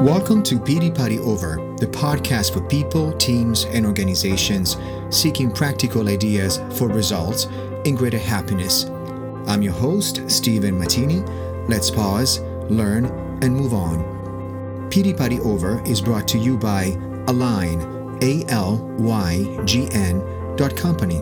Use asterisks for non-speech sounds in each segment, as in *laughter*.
Welcome to Pity Party Over, the podcast for people, teams, and organizations seeking practical ideas for results and greater happiness. I'm your host, Stephen Matini. Let's pause, learn, and move on. Pity Party Over is brought to you by Align, A L Y G N dot company.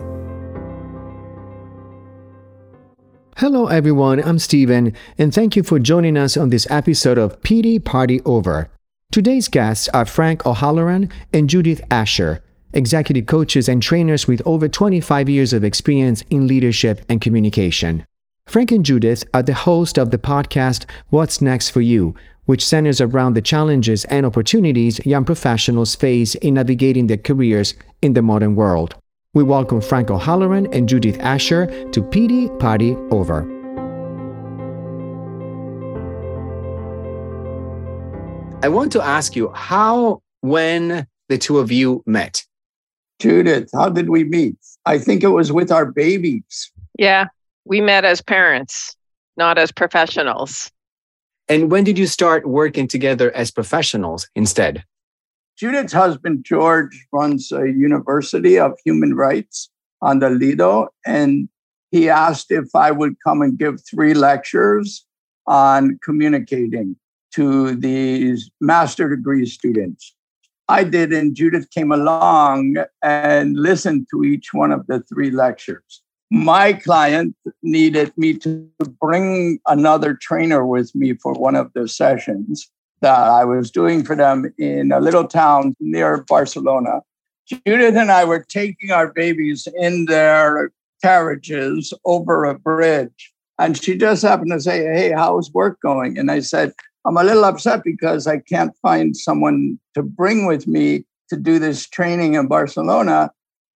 Hello, everyone. I'm Stephen, and thank you for joining us on this episode of Pity Party Over. Today's guests are Frank O'Halloran and Judith Asher, executive coaches and trainers with over 25 years of experience in leadership and communication. Frank and Judith are the host of the podcast What's Next for You, which centers around the challenges and opportunities young professionals face in navigating their careers in the modern world. We welcome Frank O'Halloran and Judith Asher to Pity Party Over. I want to ask you how, when the two of you met. Judith, how did we meet? I think it was with our babies. Yeah, we met as parents, not as professionals. And when did you start working together as professionals instead? Judith's husband, George, runs a university of human rights on the Lido. And he asked if I would come and give three lectures on communicating to these master degree students. I did, and Judith came along and listened to each one of the three lectures. My client needed me to bring another trainer with me for one of the sessions that I was doing for them in a little town near Barcelona. Judith and I were taking our babies in their carriages over a bridge. And she just happened to say, Hey, how's work going? And I said, I'm a little upset because I can't find someone to bring with me to do this training in Barcelona.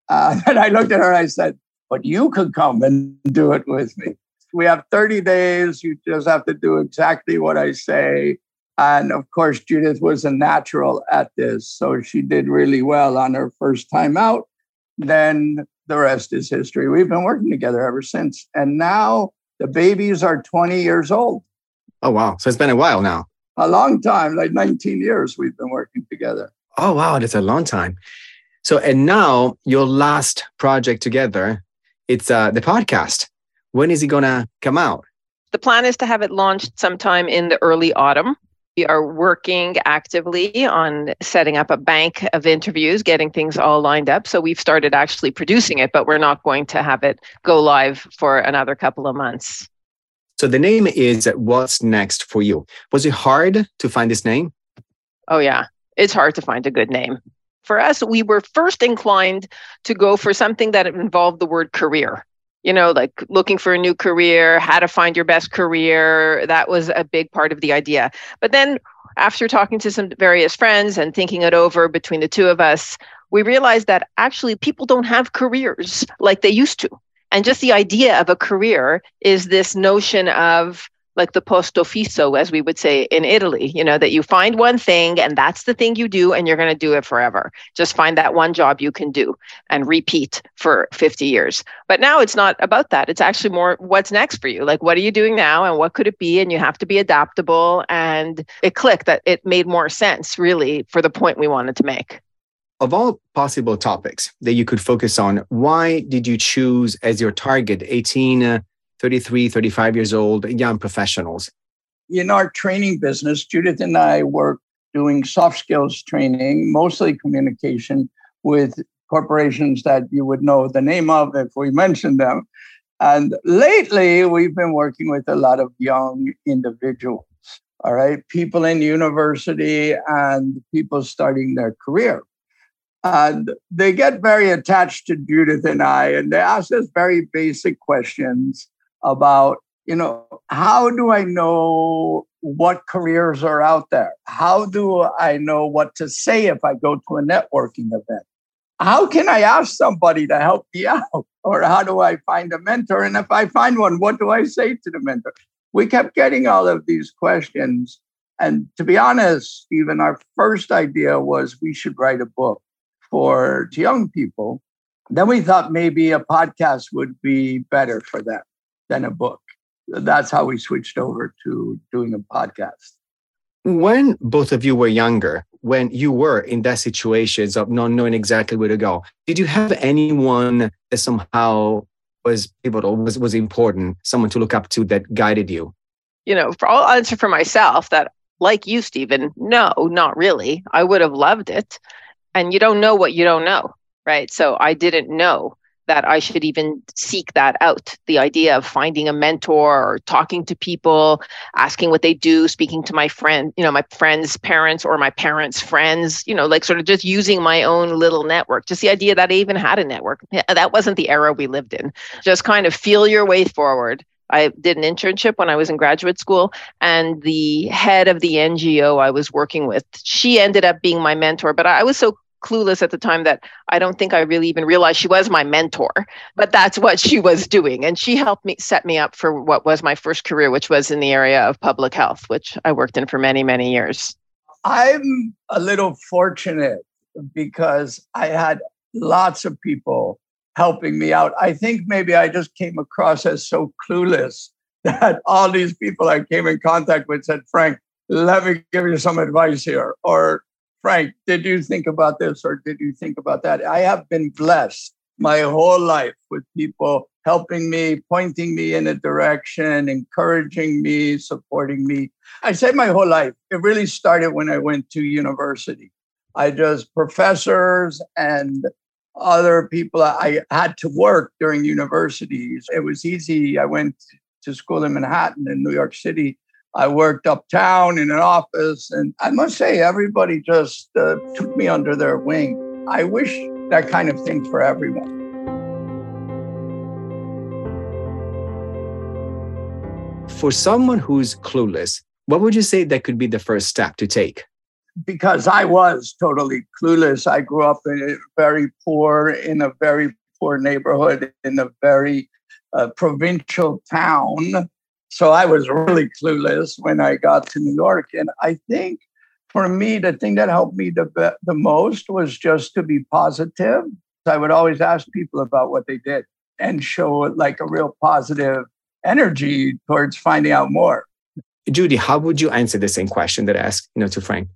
Uh, *laughs* and I looked at her and I said, But you could come and do it with me. We have 30 days. You just have to do exactly what I say. And of course, Judith was a natural at this. So she did really well on her first time out. Then the rest is history. We've been working together ever since. And now the babies are 20 years old. Oh, wow. So it's been a while now. A long time, like 19 years we've been working together. Oh, wow. That's a long time. So, and now your last project together, it's uh, the podcast. When is it going to come out? The plan is to have it launched sometime in the early autumn. We are working actively on setting up a bank of interviews, getting things all lined up. So we've started actually producing it, but we're not going to have it go live for another couple of months. So the name is What's Next for You. Was it hard to find this name? Oh, yeah. It's hard to find a good name. For us, we were first inclined to go for something that involved the word career you know, like looking for a new career, how to find your best career. That was a big part of the idea. But then after talking to some various friends and thinking it over between the two of us, we realized that actually people don't have careers like they used to. And just the idea of a career is this notion of like the posto fisso, as we would say in Italy, you know, that you find one thing and that's the thing you do and you're going to do it forever. Just find that one job you can do and repeat for 50 years. But now it's not about that. It's actually more what's next for you. Like, what are you doing now and what could it be? And you have to be adaptable. And it clicked that it made more sense, really, for the point we wanted to make. Of all possible topics that you could focus on, why did you choose as your target 18? 33, 35 years old young professionals? In our training business, Judith and I work doing soft skills training, mostly communication with corporations that you would know the name of if we mentioned them. And lately, we've been working with a lot of young individuals, all right, people in university and people starting their career. And they get very attached to Judith and I, and they ask us very basic questions about, you know, how do I know what careers are out there? How do I know what to say if I go to a networking event? How can I ask somebody to help me *laughs* out? Or how do I find a mentor? And if I find one, what do I say to the mentor? We kept getting all of these questions. And to be honest, even our first idea was we should write a book for young people. Then we thought maybe a podcast would be better for them than a book. That's how we switched over to doing a podcast. When both of you were younger, when you were in that situations of not knowing exactly where to go, did you have anyone that somehow was pivotal, was, was important, someone to look up to that guided you? You know, for I'll answer for myself that like you, Stephen, no, not really. I would have loved it. And you don't know what you don't know, right? So I didn't know that I should even seek that out. The idea of finding a mentor or talking to people, asking what they do, speaking to my friend, you know, my friends' parents or my parents' friends, you know, like sort of just using my own little network. Just the idea that I even had a network. That wasn't the era we lived in. Just kind of feel your way forward. I did an internship when I was in graduate school, and the head of the NGO I was working with, she ended up being my mentor. But I was so clueless at the time that I don't think I really even realized she was my mentor, but that's what she was doing. And she helped me set me up for what was my first career, which was in the area of public health, which I worked in for many, many years. I'm a little fortunate because I had lots of people helping me out. I think maybe I just came across as so clueless *laughs* that all these people I came in contact with said, Frank, let me give you some advice here. Or Frank, did you think about this or did you think about that? I have been blessed my whole life with people helping me, pointing me in a direction, encouraging me, supporting me. I say my whole life. It really started when I went to university. I just professors and other people I had to work during universities. It was easy. I went to school in Manhattan in New York City I worked uptown in an office, and I must say, everybody just uh, took me under their wing. I wish that kind of thing for everyone. For someone who's clueless, what would you say that could be the first step to take? Because I was totally clueless. I grew up in a very poor, in a very poor neighborhood, in a very uh, provincial town so I was really clueless when I got to New York. And I think for me, the thing that helped me the, the most was just to be positive. I would always ask people about what they did and show like a real positive energy towards finding out more. Judy, how would you answer the same question that I asked, you know, to Frank?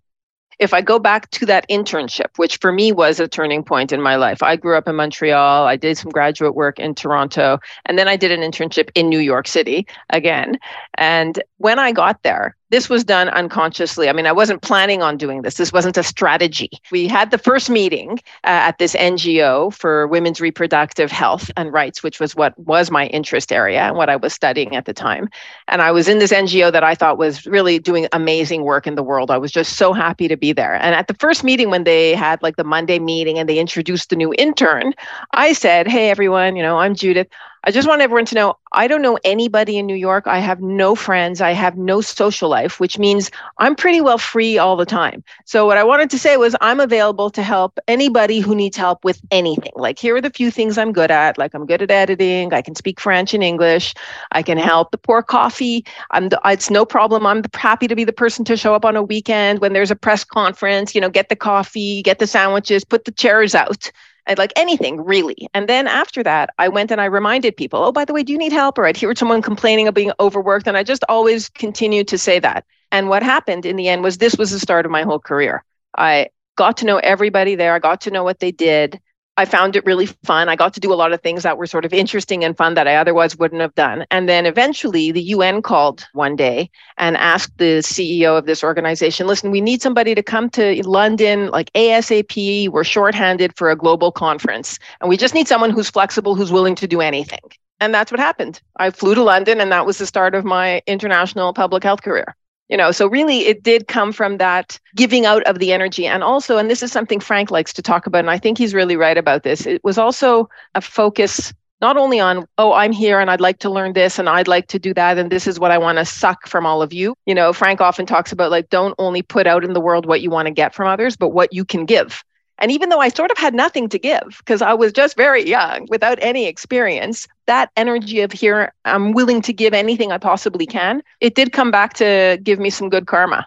If I go back to that internship, which for me was a turning point in my life, I grew up in Montreal. I did some graduate work in Toronto, and then I did an internship in New York City again. And when I got there, this was done unconsciously. I mean, I wasn't planning on doing this. This wasn't a strategy. We had the first meeting uh, at this NGO for women's reproductive health and rights, which was what was my interest area and what I was studying at the time. And I was in this NGO that I thought was really doing amazing work in the world. I was just so happy to be there. And at the first meeting, when they had like the Monday meeting and they introduced the new intern, I said, Hey, everyone, you know, I'm Judith. I just want everyone to know I don't know anybody in New York. I have no friends. I have no social life, which means I'm pretty well free all the time. So, what I wanted to say was I'm available to help anybody who needs help with anything. Like, here are the few things I'm good at. Like, I'm good at editing. I can speak French and English. I can help the pour coffee. I'm the, it's no problem. I'm happy to be the person to show up on a weekend when there's a press conference, you know, get the coffee, get the sandwiches, put the chairs out I'd like anything really. And then after that, I went and I reminded people, oh, by the way, do you need help? Or I'd hear *laughs* someone complaining of being overworked. And I just always continued to say that. And what happened in the end was this was the start of my whole career. I got to know everybody there. I got to know what they did. I found it really fun. I got to do a lot of things that were sort of interesting and fun that I otherwise wouldn't have done. And then eventually the UN called one day and asked the CEO of this organization, listen, we need somebody to come to London like ASAP. We're shorthanded for a global conference. And we just need someone who's flexible, who's willing to do anything. And that's what happened. I flew to London and that was the start of my international public health career you know so really it did come from that giving out of the energy. And also and this is something frank likes to talk about and i think he's really right about this it was also a focus not only on oh i'm here and i'd like to learn this and i'd like to do that and this is what i want to suck from all of you. You know frank often talks about like don't only put out in the world what you want to get from others but what you can give and even though I sort of had nothing to give because I was just very young without any experience, that energy of here, I'm willing to give anything I possibly can, it did come back to give me some good karma.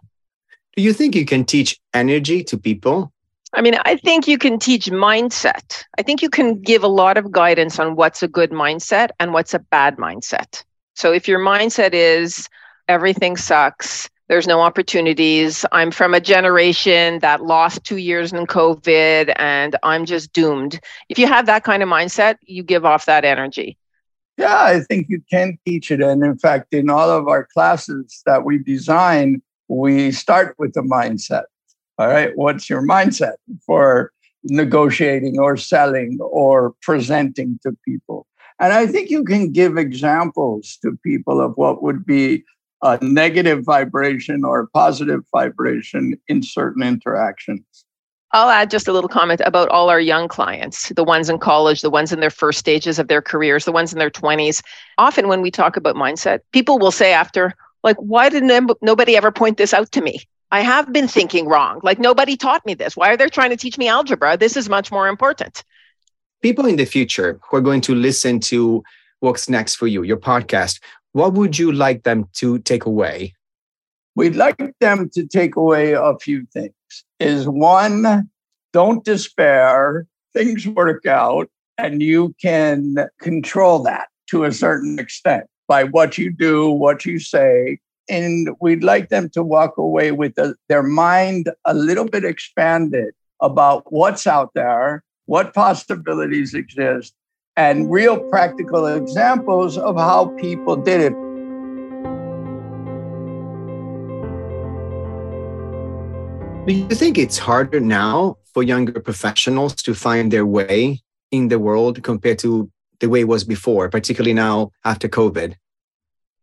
Do you think you can teach energy to people? I mean, I think you can teach mindset. I think you can give a lot of guidance on what's a good mindset and what's a bad mindset. So if your mindset is everything sucks, there's no opportunities. I'm from a generation that lost two years in COVID and I'm just doomed. If you have that kind of mindset, you give off that energy. Yeah, I think you can teach it. And in fact, in all of our classes that we design, we start with the mindset. All right, what's your mindset for negotiating or selling or presenting to people? And I think you can give examples to people of what would be a negative vibration or a positive vibration in certain interactions. I'll add just a little comment about all our young clients, the ones in college, the ones in their first stages of their careers, the ones in their 20s. Often, when we talk about mindset, people will say after, like, why didn't nobody ever point this out to me? I have been thinking wrong. Like, nobody taught me this. Why are they trying to teach me algebra? This is much more important. People in the future who are going to listen to What's Next for You, your podcast, what would you like them to take away? We'd like them to take away a few things. Is one, don't despair, things work out, and you can control that to a certain extent by what you do, what you say. And we'd like them to walk away with a, their mind a little bit expanded about what's out there, what possibilities exist, and real practical examples of how people did it. Do you think it's harder now for younger professionals to find their way in the world compared to the way it was before, particularly now after COVID?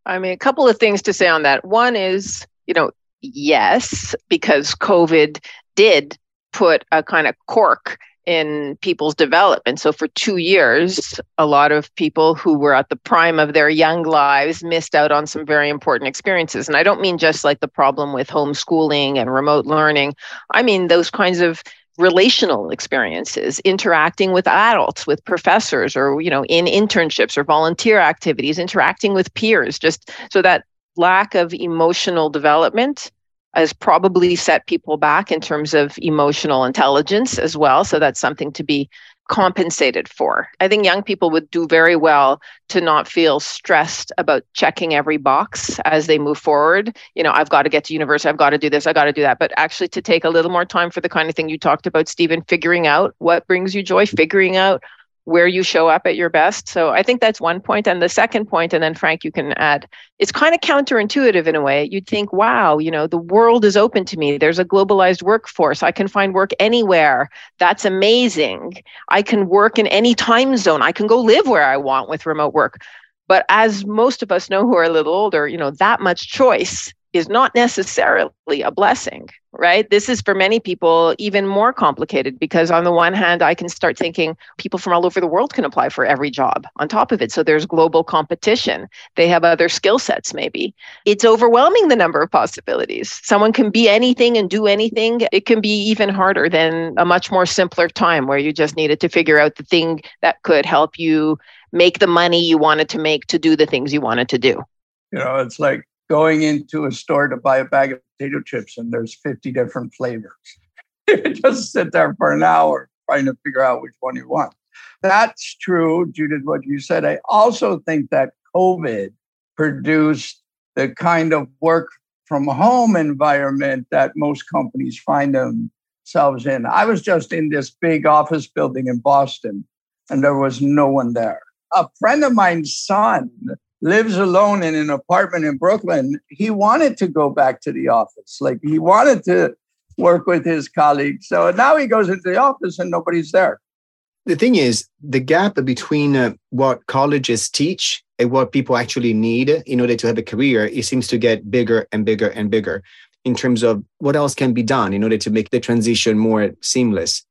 I mean, a couple of things to say on that. One is, you know, yes, because COVID did put a kind of cork in people's development. So, for two years, a lot of people who were at the prime of their young lives missed out on some very important experiences. And I don't mean just like the problem with homeschooling and remote learning, I mean those kinds of relational experiences interacting with adults with professors or you know in internships or volunteer activities interacting with peers just so that lack of emotional development has probably set people back in terms of emotional intelligence as well. So that's something to be compensated for. I think young people would do very well to not feel stressed about checking every box as they move forward. You know, I've got to get to university, I've got to do this, I've got to do that. But actually to take a little more time for the kind of thing you talked about, Stephen, figuring out what brings you joy, figuring out where you show up at your best. So I think that's one point. And the second point, and then Frank, you can add, it's kind of counterintuitive in a way. You'd think, wow, you know, the world is open to me. There's a globalized workforce. I can find work anywhere. That's amazing. I can work in any time zone. I can go live where I want with remote work. But as most of us know who are a little older, you know, that much choice is not necessarily a blessing, right? This is for many people even more complicated because, on the one hand, I can start thinking people from all over the world can apply for every job on top of it. So there's global competition. They have other skill sets, maybe. It's overwhelming the number of possibilities. Someone can be anything and do anything. It can be even harder than a much more simpler time where you just needed to figure out the thing that could help you make the money you wanted to make to do the things you wanted to do. You know, it's like going into a store to buy a bag of potato chips and there's 50 different flavors. *laughs* you just sit there for an hour trying to figure out which one you want. That's true, Judith, what you said. I also think that COVID produced the kind of work from home environment that most companies find themselves in. I was just in this big office building in Boston and there was no one there. A friend of mine's son lives alone in an apartment in Brooklyn, he wanted to go back to the office. Like he wanted to work with his colleagues. So now he goes into the office and nobody's there. The thing is, the gap between uh, what colleges teach and what people actually need in order to have a career, it seems to get bigger and bigger and bigger in terms of what else can be done in order to make the transition more seamless.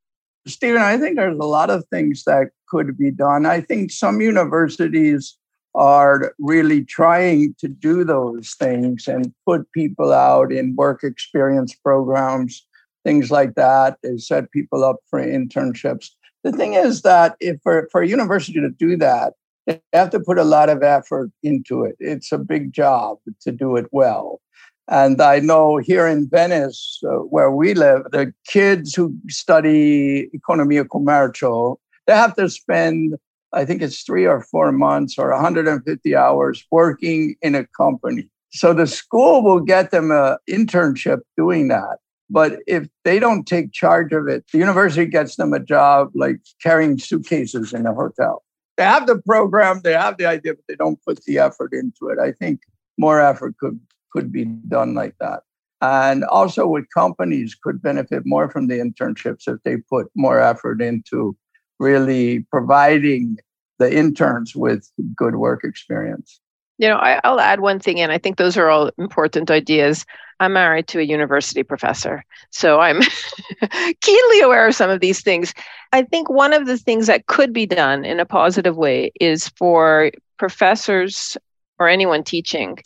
Stephen, I think there's a lot of things that could be done. I think some universities are really trying to do those things and put people out in work experience programs, things like that. They set people up for internships. The thing is that if for, for a university to do that, they have to put a lot of effort into it. It's a big job to do it well. And I know here in Venice, uh, where we live, the kids who study economia commercial, they have to spend I think it's three or four months or 150 hours working in a company, So the school will get them an internship doing that. But if they don't take charge of it, the university gets them a job like carrying suitcases in a hotel. They have the program, they have the idea, but they don't put the effort into it. I think more effort could could be done like that. And also with companies could benefit more from the internships if they put more effort into really providing the interns with good work experience. You know, I, will add one thing in. I think those are all important ideas. I'm married to a university professor, so I'm *laughs* keenly aware of some of these things. I think one of the things that could be done in a positive way is for professors or anyone teaching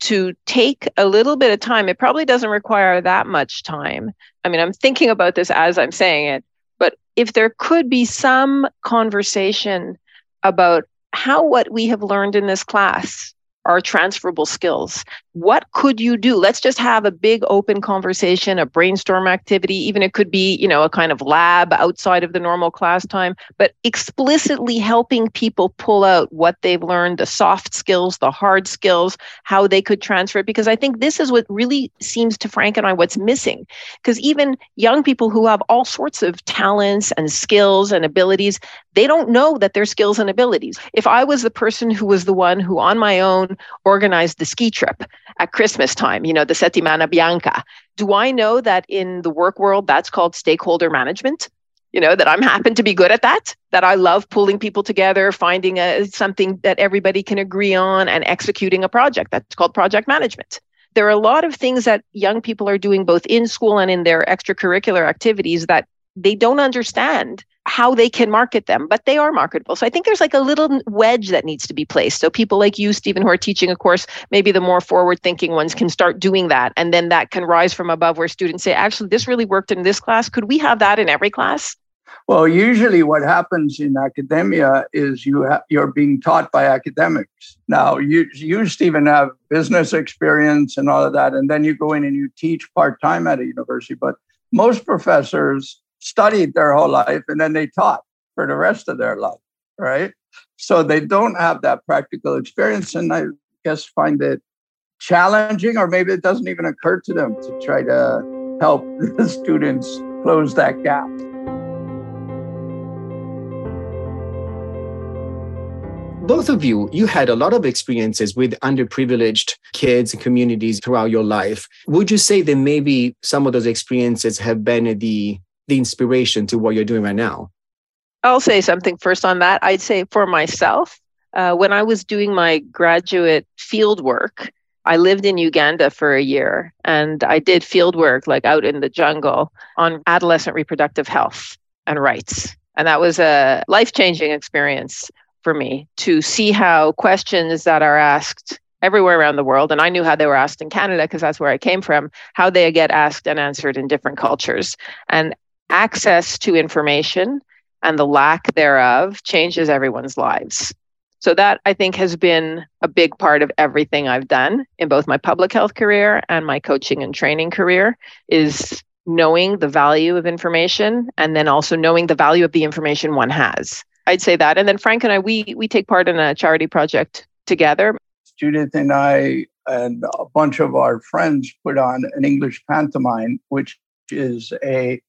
to take a little bit of time. It probably doesn't require that much time. I mean, I'm thinking about this as I'm saying it, but if there could be some conversation about how what we have learned in this class are transferable skills. What could you do? Let's just have a big open conversation, a brainstorm activity, even it could be, you know, a kind of lab outside of the normal class time, but explicitly helping people pull out what they've learned, the soft skills, the hard skills, how they could transfer it. Because I think this is what really seems to Frank and I what's missing. Because even young people who have all sorts of talents and skills and abilities, they don't know that they're skills and abilities. If I was the person who was the one who on my own organized the ski trip at Christmas time, you know, the Settimana Bianca. Do I know that in the work world that's called stakeholder management? You know, that I'm happen to be good at that, that I love pulling people together, finding a, something that everybody can agree on and executing a project. That's called project management there are a lot of things that young people are doing both in school and in their extracurricular activities that they don't understand how they can market them, but they are marketable. So I think there's like a little wedge that needs to be placed. So people like you, Stephen, who are teaching a course, maybe the more forward thinking ones can start doing that. And then that can rise from above where students say, actually, this really worked in this class. Could we have that in every class? Well, usually what happens in academia is you ha- you're being taught by academics. Now, you, you, Stephen, have business experience and all of that, and then you go in and you teach part time at a university. But most professors studied their whole life and then they taught for the rest of their life, right? So they don't have that practical experience. And I guess find it challenging, or maybe it doesn't even occur to them to try to help *laughs* the students close that gap. both of you, you had a lot of experiences with underprivileged kids and communities throughout your life. Would you say that maybe some of those experiences have been the the inspiration to what you're doing right now? I'll say something first on that. I'd say for myself, uh, when I was doing my graduate field work, I lived in Uganda for a year and I did field work like out in the jungle on adolescent reproductive health and rights. And that was a life changing experience for me to see how questions that are asked everywhere around the world, and I knew how they were asked in Canada because that's where I came from, how they get asked and answered in different cultures. And access to information and the lack thereof changes everyone's lives. So, that I think has been a big part of everything I've done in both my public health career and my coaching and training career is knowing the value of information and then also knowing the value of the information one has. I'd say that. And then Frank and I, we, we take part in a charity project together. Judith and I and a bunch of our friends put on an English pantomime, which is a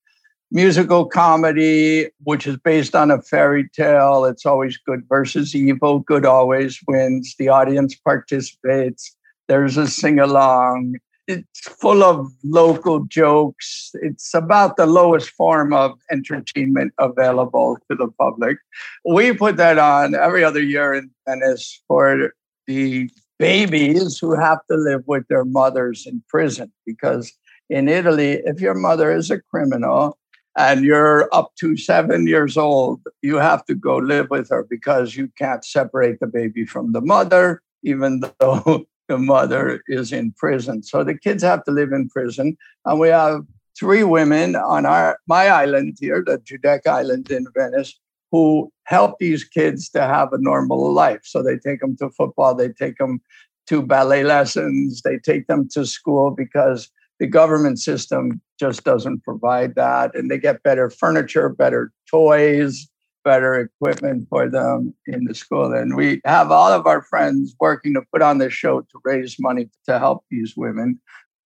musical comedy, which is based on a fairy tale. It's always good versus evil. Good always wins. The audience participates. There's a sing along. It's full of local jokes. It's about the lowest form of entertainment available to the public. We put that on every other year in Venice for the babies who have to live with their mothers in prison because in Italy, if your mother is a criminal, and you're up to seven years old, you have to go live with her because you can't separate the baby from the mother, even *laughs* though the mother is in prison. So the kids have to live in prison. And we have three women on our my island here, the Giudecca Island in Venice, who help these kids to have a normal life. So they take them to football, they take them to ballet lessons, they take them to school because the government system just doesn't provide that. And they get better furniture, better toys, better equipment for them in the school. And we have all of our friends working to put on this show to raise money to help these women.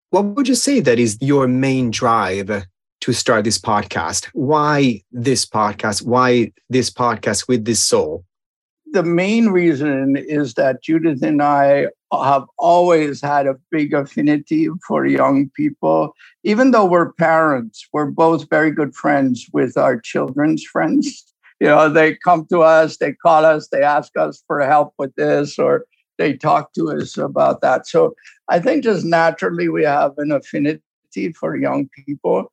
What would you say that is your main drive to start this podcast? Why this podcast? Why this podcast with this soul? The main reason is that Judith and I have always had a big affinity for young people. Even though we're parents, we're both very good friends with our children's friends. You know, they come to us, they call us, they ask us for help with this, or they talk to us about that. So I think just naturally we have an affinity for young people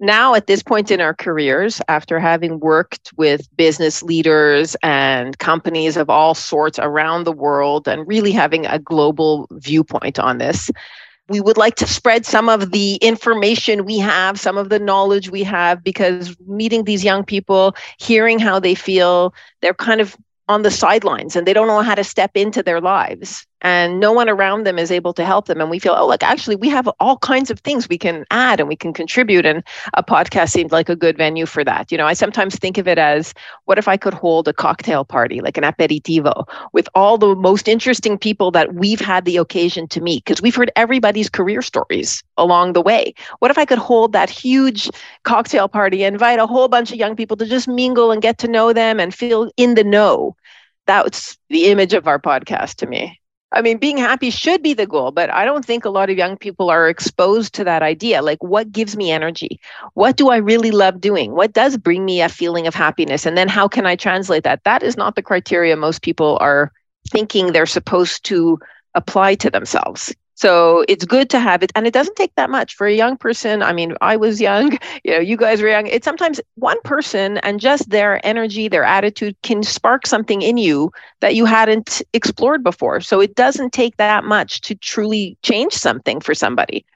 now at this point in our careers after having worked with business leaders and companies of all sorts around the world and really having a global viewpoint on this we would like to spread some of the information we have some of the knowledge we have because meeting these young people hearing how they feel they're kind of on the sidelines and they don't know how to step into their lives and no one around them is able to help them. And we feel oh look actually we have all kinds of things we can add and we can contribute. And a podcast seemed like a good venue for that. You know i sometimes think of it as what if i could hold a cocktail party like an aperitivo with all the most interesting people that we've had the occasion to meet? Because we've heard everybody's career stories along the way. What if i could hold that huge cocktail party invite a whole bunch of young people to just mingle and get to know them and feel in the know? That's the image of our podcast to me I mean, being happy should be the goal, but I don't think a lot of young people are exposed to that idea. Like, what gives me energy? What do I really love doing? What does bring me a feeling of happiness? And then how can I translate that? That is not the criteria most people are thinking they're supposed to apply to themselves. So it's good to have it. And it doesn't take that much for a young person. I mean, I was young, *laughs* you know, you guys were young. It's sometimes one person and just their energy, their attitude can spark something in you that you hadn't explored before. So it doesn't take that much to truly change something for somebody.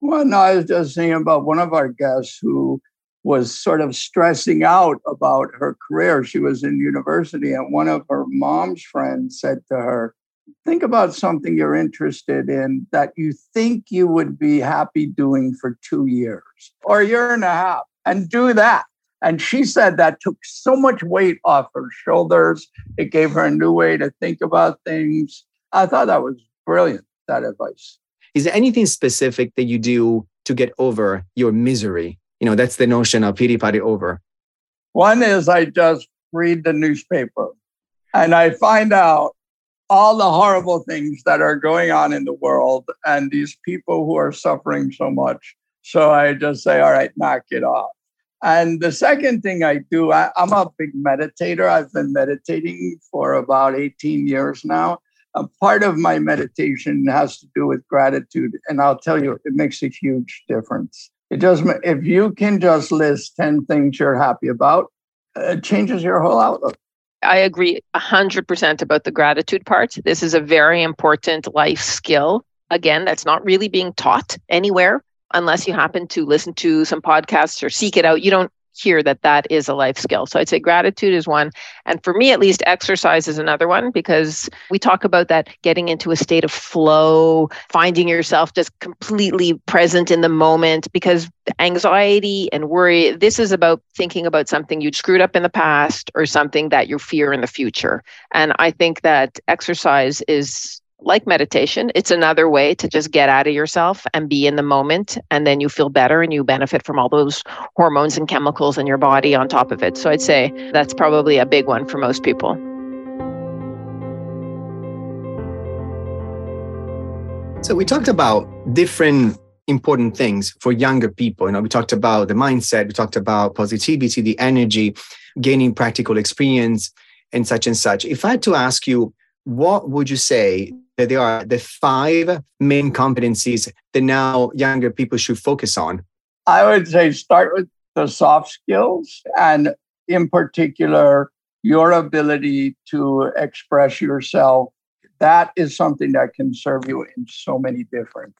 Well, no, I was just saying about one of our guests who was sort of stressing out about her career. She was in university, and one of her mom's friends said to her, think about something you're interested in that you think you would be happy doing for two years or a year and a half and do that. And she said that took so much weight off her shoulders. It gave her a new way to think about things. I thought that was brilliant, that advice. Is there anything specific that you do to get over your misery? You know, that's the notion of pity party over. One is I just read the newspaper and I find out all the horrible things that are going on in the world and these people who are suffering so much. So I just say, all right, knock it off. And the second thing I do, I, am a big meditator. I've been meditating for about 18 years now. A part of my meditation has to do with gratitude. And I'll tell you, it makes a huge difference. It just, if you can just list 10 things you're happy about, uh, it changes your whole outlook. I agree 100% about the gratitude part. This is a very important life skill. Again, that's not really being taught anywhere unless you happen to listen to some podcasts or seek it out. You don't hear that that is a life skill. So I'd say gratitude is one. And for me, at least, exercise is another one because we talk about that getting into a state of flow, finding yourself just completely present in the moment because anxiety and worry, this is about thinking about something you'd screwed up in the past or something that you fear in the future. And I think that exercise is like meditation, it's another way to just get out of yourself and be in the moment. And then you feel better and you benefit from all those hormones and chemicals in your body on top of it. So I'd say that's probably a big one for most people. So we talked about different important things for younger people. You know, we talked about the mindset, we talked about positivity, the energy, gaining practical experience, and such and such. If I had to ask you, what would you say that there are the five main competencies that now younger people should focus on? I would say start with the soft skills and, in particular, your ability to express yourself. That is something that can serve you in so many different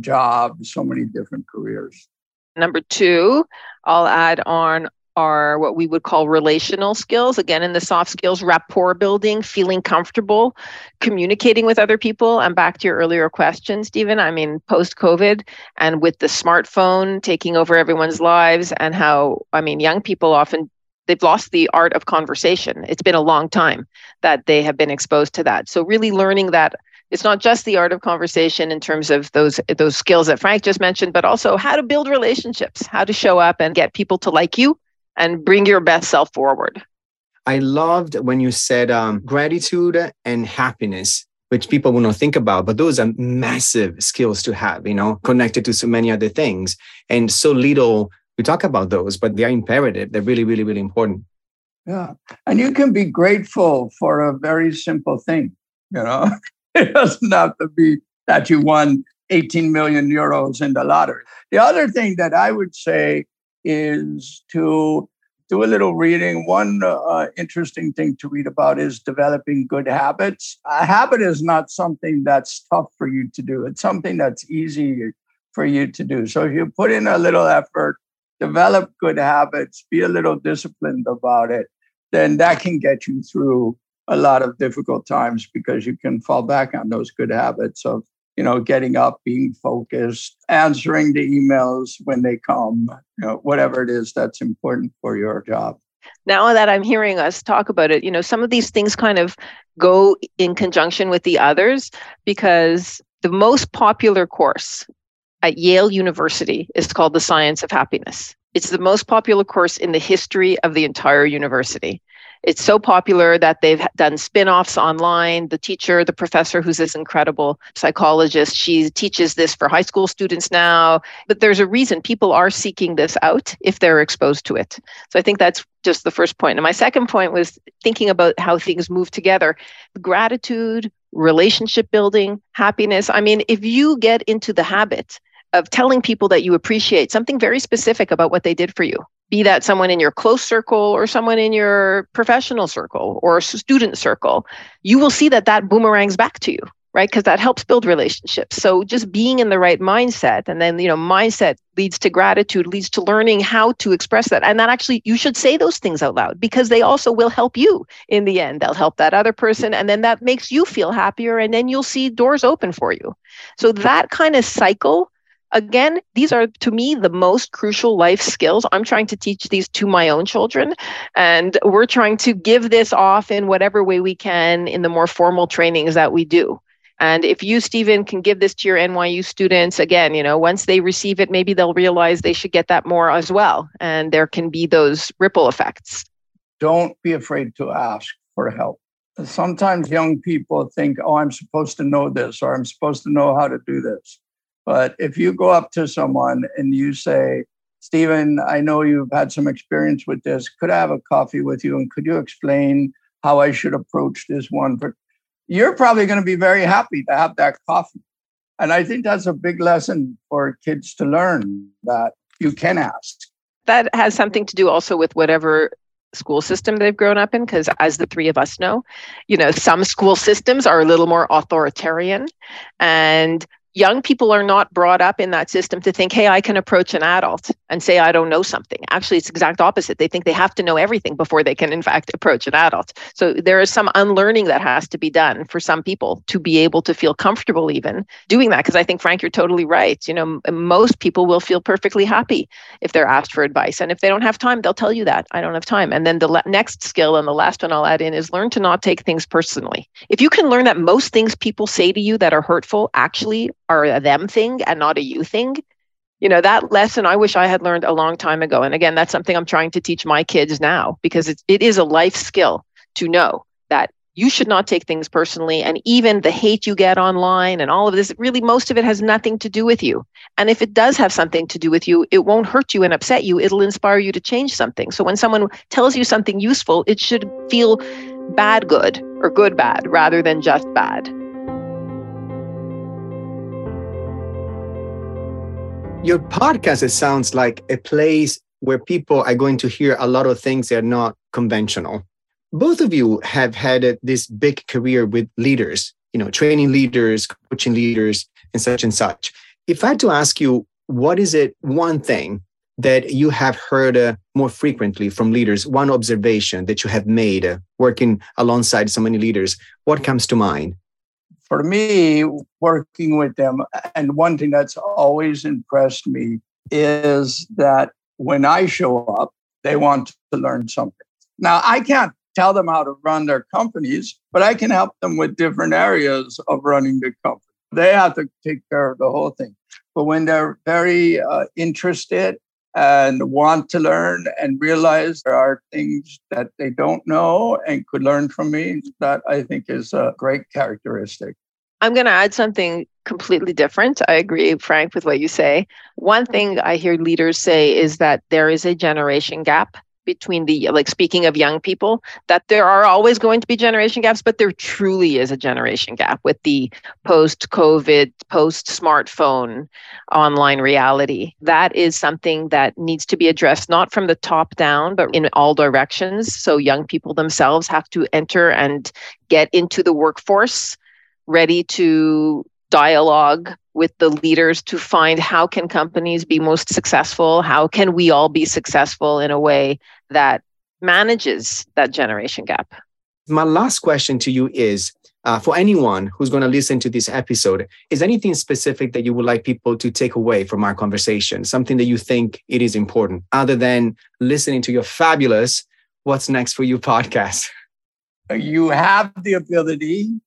jobs, so many different careers. Number two, I'll add on are what we would call relational skills. Again, in the soft skills, rapport building, feeling comfortable, communicating with other people. And back to your earlier question, Stephen, I mean, post COVID and with the smartphone taking over everyone's lives, and how, I mean, young people often they've lost the art of conversation. It's been a long time that they have been exposed to that. So really learning that it's not just the art of conversation in terms of those those skills that Frank just mentioned, but also how to build relationships, how to show up and get people to like you and bring your best self forward. I loved when you said um, gratitude and happiness which people will not think about, but those are massive skills to have, you know, connected to so many other things. And so little we talk about those, but they are imperative. They're really, really, really important. Yeah. And you can be grateful for a very simple thing, you know. *laughs* it doesn't have to be that you won 18 million euros in the lottery. The other thing that I would say is to do a little reading. One uh, interesting thing to read about is developing good habits. A habit is not something that's tough for you to do, it's something that's easy for you to do. So if you put in a little effort, develop good habits, be a little disciplined about it, then that can get you through a lot of difficult times because you can fall back on those good habits of you know, getting up, being focused, answering the emails when they come, you know, whatever it is that's important for your job. Now that I'm hearing us talk about it, you know, some of these things kind of go in conjunction with the others because the most popular course at Yale University is called The Science of Happiness. It's the most popular course in the history of the entire university. It's so popular that they've done spin-offs online. The teacher, the professor who's this incredible psychologist, she teaches this for high school students now. But there's a reason people are seeking this out if they're exposed to it. So I think that's just the first point. And my second point was thinking about how things move together. Gratitude, relationship building, happiness. I mean, if you get into the habit of telling people that you appreciate something very specific about what they did for you, be that someone in your close circle or someone in your professional circle or student circle, you will see that that boomerangs back to you, right? Because that helps build relationships. So just being in the right mindset and then, you know, mindset leads to gratitude, leads to learning how to express that. And that actually, you should say those things out loud because they also will help you in the end. They'll help that other person. And then that makes you feel happier. And then you'll see doors open for you. So that kind of cycle again, these are to me the most crucial life skills. I'm trying to teach these to my own children, and we're trying to give this off in whatever way we can in the more formal trainings that we do. And if you, Stephen, can give this to your NYU students, again, you know, once they receive it, maybe they'll realize they should get that more as well. And there can be those ripple effects. Don't be afraid to ask for help. Sometimes young people think, oh, I'm supposed to know this or I'm supposed to know how to do this. But if you go up to someone and you say, Stephen, I know you've had some experience with this. Could I have a coffee with you? And could you explain how I should approach this one? But you're probably going to be very happy to have that coffee. And I think that's a big lesson for kids to learn that you can ask. That has something to do also with whatever school system they've grown up in because as the three of us know you know some school systems are a little more authoritarian and young people are not brought up in that system to think hey i can approach an adult and say i don't know something. Actually it's exact opposite. They think they have to know everything before they can in fact approach an adult. So there is some unlearning that has to be done for some people to be able to feel comfortable even doing that. Because i think frank you're totally right. You know most people will feel perfectly happy if they're asked for advice. And if they don't have time they'll tell you that i don't have time. And then the le- next skill and the last one i'll add in is learn to not take things personally. If you can learn that most things people say to you that are hurtful actually are a them thing and not a you thing. You know that lesson i wish i had learned a long time ago. And again that's something i'm trying to teach my kids now because it's, it is a life skill to know that you should not take things personally. And even the hate you get online and all of this really most of it has nothing to do with you. And if it does have something to do with you it won't hurt you and upset you. It'll inspire you to change something. So when someone tells you something useful it should feel bad good or good bad rather than just bad Your podcast, it sounds like a place where people are going to hear a lot of things that are not conventional. Both of you have had this big career with leaders, you know, training leaders, coaching leaders, and such and such. If I had to ask you, what is it one thing that you have heard uh, more frequently from leaders, one observation that you have made uh, working alongside so many leaders, what comes to mind? For me, working with them, and one thing that's always impressed me is that when I show up, they want to learn something. Now, I can't tell them how to run their companies, but I can help them with different areas of running the company. They have to take care of the whole thing. But when they're very uh, interested and want to learn and realize there are things that they don't know and could learn from me, that I think is a great characteristic. I'm going to add something completely different. I agree, Frank, with what you say. One thing I hear leaders say is that there is a generation gap between the like speaking of young people that there are always going to be generation gaps but there truly is a generation gap with the post covid post smartphone online reality. That is something that needs to be addressed not from the top down but in all directions. So young people themselves have to enter and get into the workforce ready to dialogue with the leaders to find how can companies be most successful? How can we all be successful in a way that manages that generation gap? My last question to you is uh, for anyone who's going to listen to this episode is anything specific that you would like people to take away from our conversation? Something that you think it is important? Other than listening to your fabulous what's next for you podcast. You have the ability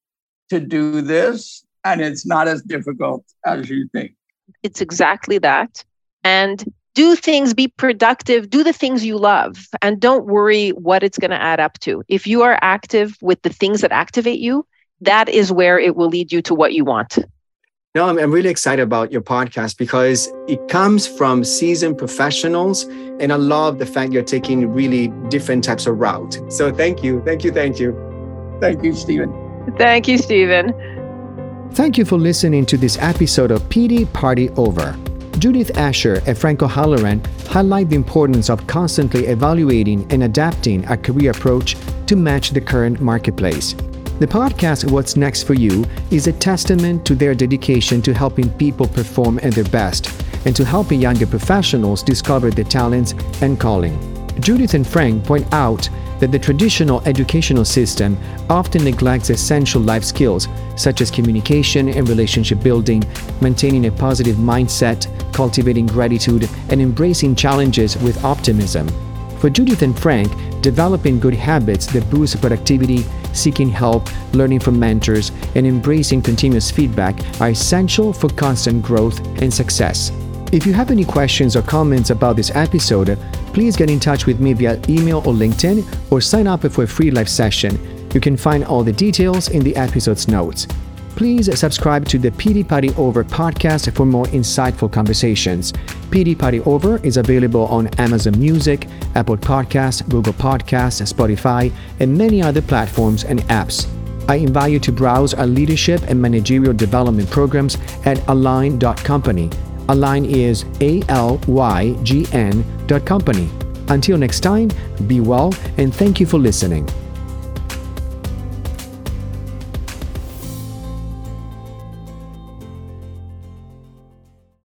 to do this, and it's not as difficult as you think. It's exactly that. And do things, be productive, do the things you love, and don't worry what it's going to add up to. If you are active with the things that activate you, that is where it will lead you to what you want. No, I'm, I'm really excited about your podcast because it comes from seasoned professionals. And I love the fact you're taking really different types of route. So thank you. Thank you. Thank you. Thank you, Stephen. Thank you, Stephen. Thank you for listening to this episode of Pity Party Over. Judith Asher and Frank O'Halloran highlight the importance of constantly evaluating and adapting a career approach to match the current marketplace. The podcast What's Next for You is a testament to their dedication to helping people perform at their best and to helping younger professionals discover their talents and calling. Judith and Frank point out that the traditional educational system often neglects essential life skills such as communication and relationship building, maintaining a positive mindset, cultivating gratitude, and embracing challenges with optimism. For Judith and Frank, developing good habits that boost productivity, seeking help, learning from mentors, and embracing continuous feedback are essential for constant growth and success. If you have any questions or comments about this episode, please get in touch with me via email or LinkedIn or sign up for a free live session. You can find all the details in the episode's notes. Please subscribe to the Pity Party Over podcast for more insightful conversations. Pity Party Over is available on Amazon Music, Apple Podcasts, Google Podcasts, Spotify, and many other platforms and apps. I invite you to browse our leadership and managerial development programs at alygn.company ALYGN is A L Y G N dot company. Until next time, be well and thank you for listening.